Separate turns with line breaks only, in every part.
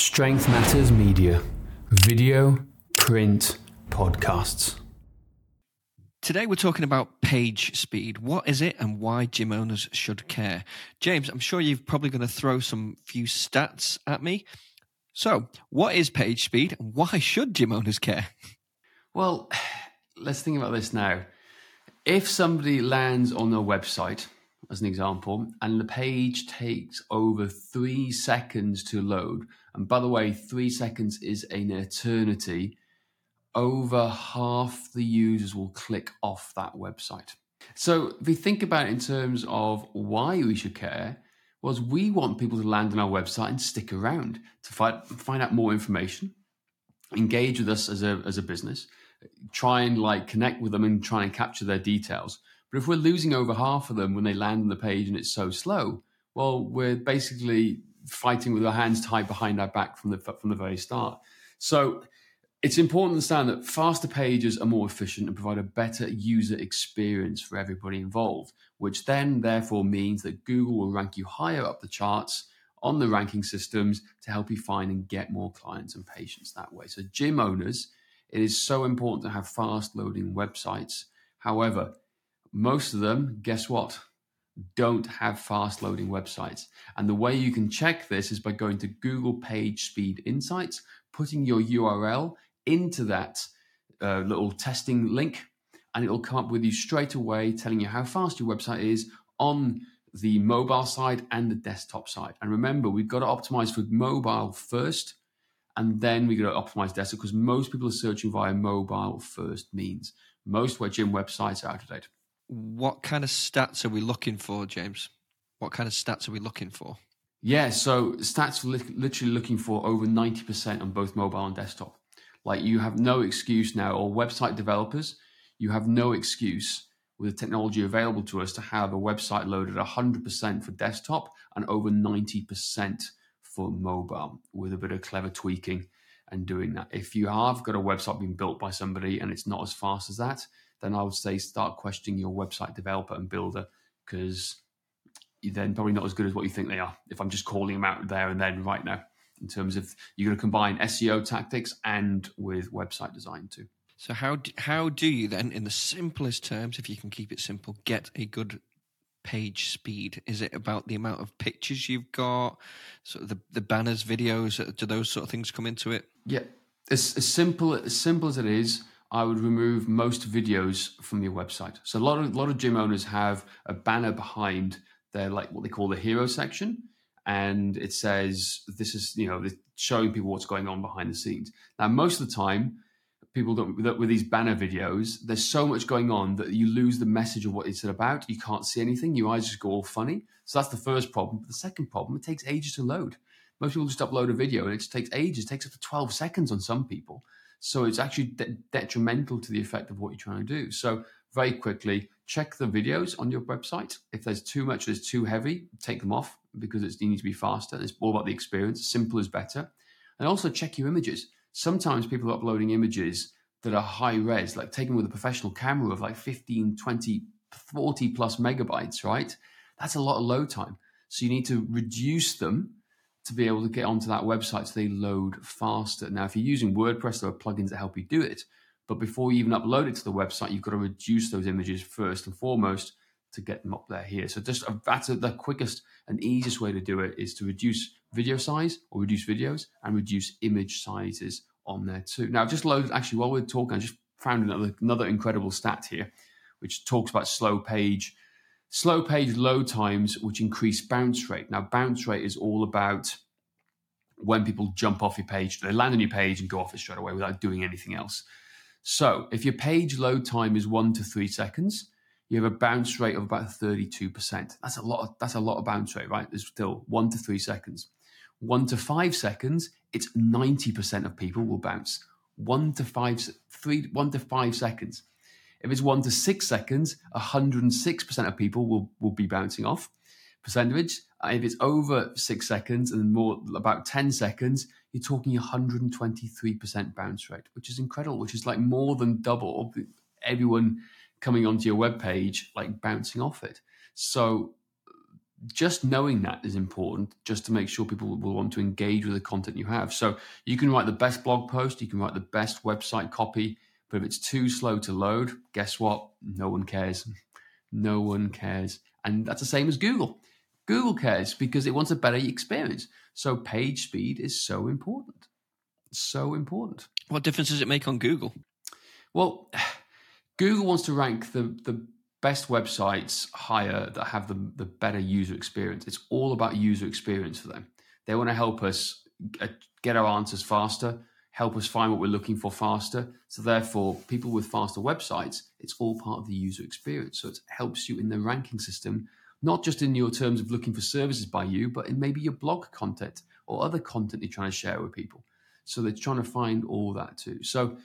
Strength Matters Media, video, print, podcasts.
Today we're talking about page speed. What is it and why gym owners should care? James, I'm sure you're probably going to throw some few stats at me. So, what is page speed and why should gym owners care?
Well, let's think about this now. If somebody lands on a website, as an example, and the page takes over three seconds to load, and by the way, three seconds is an eternity, over half the users will click off that website. So if we think about it in terms of why we should care, was we want people to land on our website and stick around to find, find out more information, engage with us as a, as a business, try and like connect with them and try and capture their details. But if we're losing over half of them when they land on the page and it's so slow, well, we're basically fighting with our hands tied behind our back from the from the very start. So it's important to understand that faster pages are more efficient and provide a better user experience for everybody involved, which then therefore means that Google will rank you higher up the charts on the ranking systems to help you find and get more clients and patients that way. So, gym owners, it is so important to have fast loading websites. However, most of them, guess what? Don't have fast loading websites. And the way you can check this is by going to Google Page Speed Insights, putting your URL into that uh, little testing link, and it'll come up with you straight away telling you how fast your website is on the mobile side and the desktop side. And remember, we've got to optimize for mobile first, and then we've got to optimize desktop because most people are searching via mobile first means. Most web gym websites are out of date
what kind of stats are we looking for, James? What kind of stats are we looking for?
Yeah, so stats li- literally looking for over 90% on both mobile and desktop. Like you have no excuse now, or website developers, you have no excuse with the technology available to us to have a website loaded 100% for desktop and over 90% for mobile with a bit of clever tweaking and doing that. If you have got a website being built by somebody and it's not as fast as that, then I would say start questioning your website developer and builder because you're then probably not as good as what you think they are. If I'm just calling them out there and then right now, in terms of you're going to combine SEO tactics and with website design too.
So how do, how do you then, in the simplest terms, if you can keep it simple, get a good page speed? Is it about the amount of pictures you've got, sort of the, the banners, videos? Uh, do those sort of things come into it?
Yeah, as, as simple as simple as it is. I would remove most videos from your website. So a lot of a lot of gym owners have a banner behind their like what they call the hero section, and it says this is you know showing people what's going on behind the scenes. Now most of the time, people don't with, these banner videos. There's so much going on that you lose the message of what it's about. You can't see anything. Your eyes just go all funny. So that's the first problem. But the second problem, it takes ages to load. Most people just upload a video and it just takes ages. It takes up to 12 seconds on some people. So it's actually de- detrimental to the effect of what you're trying to do. So very quickly, check the videos on your website. If there's too much, there's too heavy, take them off because it's, you need to be faster. It's all about the experience. Simple is better. And also check your images. Sometimes people are uploading images that are high res, like taken with a professional camera of like 15, 20, 40 plus megabytes, right? That's a lot of load time. So you need to reduce them to be able to get onto that website so they load faster. Now, if you're using WordPress, there are plugins that help you do it. But before you even upload it to the website, you've got to reduce those images first and foremost to get them up there here. So just a, that's a, the quickest and easiest way to do it is to reduce video size or reduce videos and reduce image sizes on there too. Now, I've just loaded, actually, while we're talking, I just found another, another incredible stat here, which talks about slow page Slow page load times, which increase bounce rate. Now, bounce rate is all about when people jump off your page, they land on your page and go off it straight away without doing anything else. So, if your page load time is one to three seconds, you have a bounce rate of about 32%. That's a lot of, that's a lot of bounce rate, right? There's still one to three seconds. One to five seconds, it's 90% of people will bounce. One to five, three, one to five seconds. If it's one to six seconds, 106% of people will, will be bouncing off percentage. Uh, if it's over six seconds and more, about 10 seconds, you're talking 123% bounce rate, which is incredible, which is like more than double everyone coming onto your web page, like bouncing off it. So just knowing that is important just to make sure people will want to engage with the content you have. So you can write the best blog post, you can write the best website copy, but if it's too slow to load, guess what? No one cares. No one cares. And that's the same as Google. Google cares because it wants a better experience. So page speed is so important. So important.
What difference does it make on Google?
Well, Google wants to rank the, the best websites higher that have the, the better user experience. It's all about user experience for them. They want to help us uh, get our answers faster, help us find what we're looking for faster. So, therefore, people with faster websites, it's all part of the user experience. So, it helps you in the ranking system, not just in your terms of looking for services by you, but in maybe your blog content or other content you're trying to share with people. So, they're trying to find all that too. So,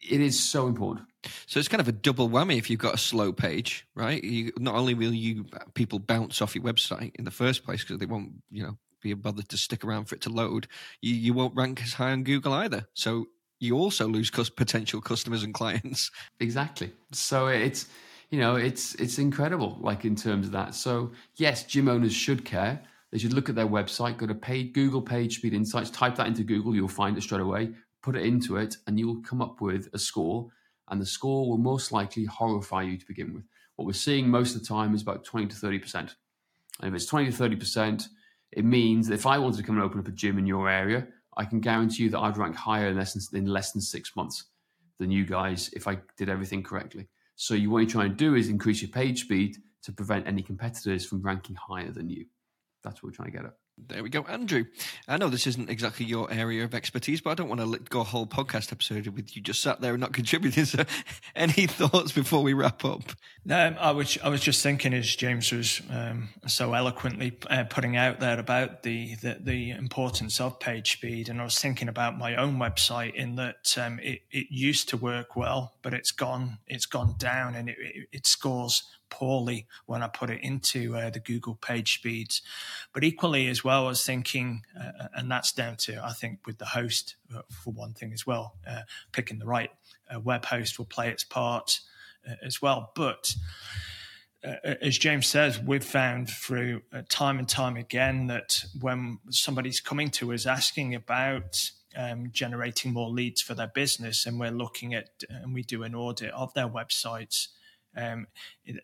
it is so important.
So it's kind of a double whammy if you've got a slow page, right? You, not only will you people bounce off your website in the first place because they won't, you know, be bothered to stick around for it to load. You, you won't rank as high on Google either. So you also lose potential customers and clients.
Exactly. So it's you know it's it's incredible, like in terms of that. So yes, gym owners should care. They should look at their website, go to paid Google Page Speed Insights, type that into Google, you'll find it straight away put it into it, and you'll come up with a score. And the score will most likely horrify you to begin with. What we're seeing most of the time is about 20 to 30%. And if it's 20 to 30%, it means that if I wanted to come and open up a gym in your area, I can guarantee you that I'd rank higher in less than, in less than six months than you guys if I did everything correctly. So you, what you're trying to do is increase your page speed to prevent any competitors from ranking higher than you. That's what we're trying to get at.
There we go, Andrew. I know this isn't exactly your area of expertise, but I don't want to go a whole podcast episode with you just sat there and not contributing. So, any thoughts before we wrap up?
No, I was I was just thinking as James was um, so eloquently uh, putting out there about the, the, the importance of page speed, and I was thinking about my own website in that um, it it used to work well, but it's gone it's gone down, and it, it, it scores poorly when I put it into uh, the Google page speeds. But equally, as well, I was thinking, uh, and that's down to, I think, with the host, uh, for one thing as well, uh, picking the right uh, web host will play its part uh, as well. But as James says, we've found through time and time again that when somebody's coming to us asking about um, generating more leads for their business, and we're looking at and we do an audit of their websites, um, it,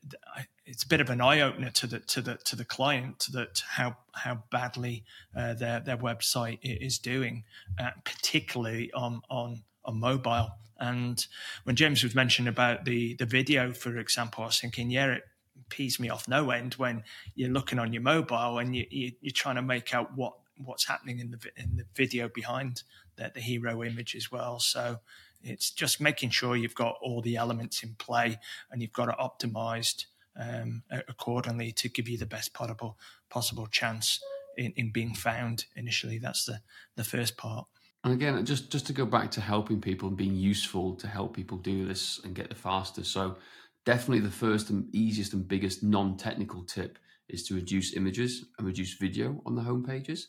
it's a bit of an eye opener to the to the to the client that how how badly uh, their their website is doing, uh, particularly on on on mobile. And when James was mentioning about the the video, for example, I was thinking, yeah, it pees me off no end when you're looking on your mobile and you, you you're trying to make out what what's happening in the in the video behind the, the hero image as well. So it's just making sure you've got all the elements in play and you've got it optimized um, accordingly to give you the best possible possible chance in, in being found initially. That's the, the first part.
And again, just just to go back to helping people and being useful to help people do this and get the faster. So definitely the first and easiest and biggest non-technical tip is to reduce images and reduce video on the home pages.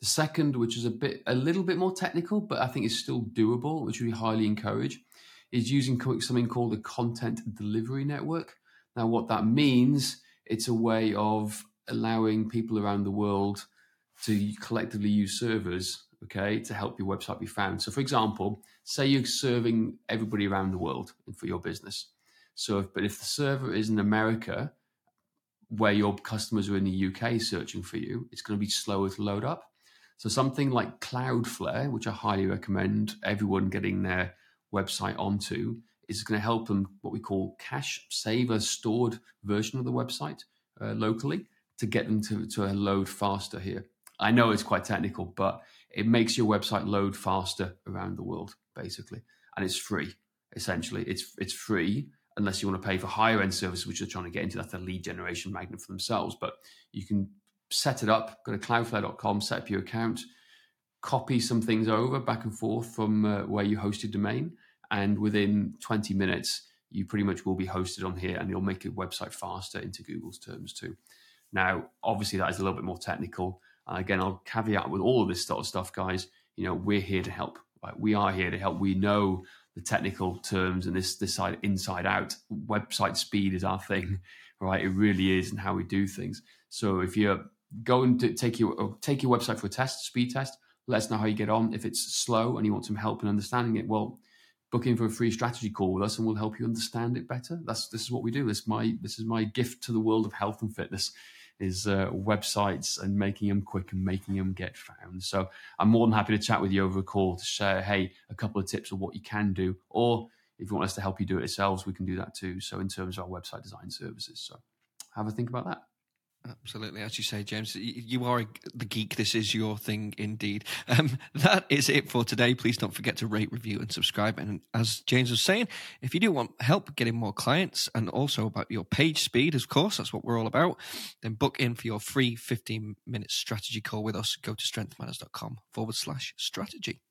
The second, which is a bit, a little bit more technical, but I think is still doable, which we highly encourage, is using something called a content delivery network. Now, what that means, it's a way of allowing people around the world to collectively use servers, okay, to help your website be found. So, for example, say you're serving everybody around the world for your business. So, if, but if the server is in America, where your customers are in the UK searching for you, it's going to be slower to load up. So something like Cloudflare, which I highly recommend everyone getting their website onto, is going to help them what we call cache, save a stored version of the website uh, locally to get them to, to load faster here. I know it's quite technical, but it makes your website load faster around the world, basically. And it's free, essentially. It's it's free unless you want to pay for higher end services, which they're trying to get into. That's a lead generation magnet for themselves. But you can set it up, go to cloudflare.com, set up your account, copy some things over back and forth from uh, where you host your domain. And within 20 minutes, you pretty much will be hosted on here and you'll make your website faster into Google's terms too. Now, obviously, that is a little bit more technical. And again, I'll caveat with all of this sort of stuff, guys. You know, we're here to help. Right? We are here to help. We know the technical terms and this this side inside out. Website speed is our thing right? It really is, and how we do things. So if you're going to take your take your website for a test, speed test, let us know how you get on. If it's slow and you want some help in understanding it, well, book in for a free strategy call with us, and we'll help you understand it better. That's this is what we do. This is my this is my gift to the world of health and fitness is uh, websites and making them quick and making them get found. So I'm more than happy to chat with you over a call to share, hey, a couple of tips of what you can do, or if you want us to help you do it yourselves, we can do that too. So in terms of our website design services, so have a think about that.
Absolutely, as you say, James, you are the geek. This is your thing, indeed. Um, that is it for today. Please don't forget to rate, review, and subscribe. And as James was saying, if you do want help getting more clients and also about your page speed, of course, that's what we're all about. Then book in for your free 15 minute strategy call with us. Go to strengthmatters.com forward slash strategy.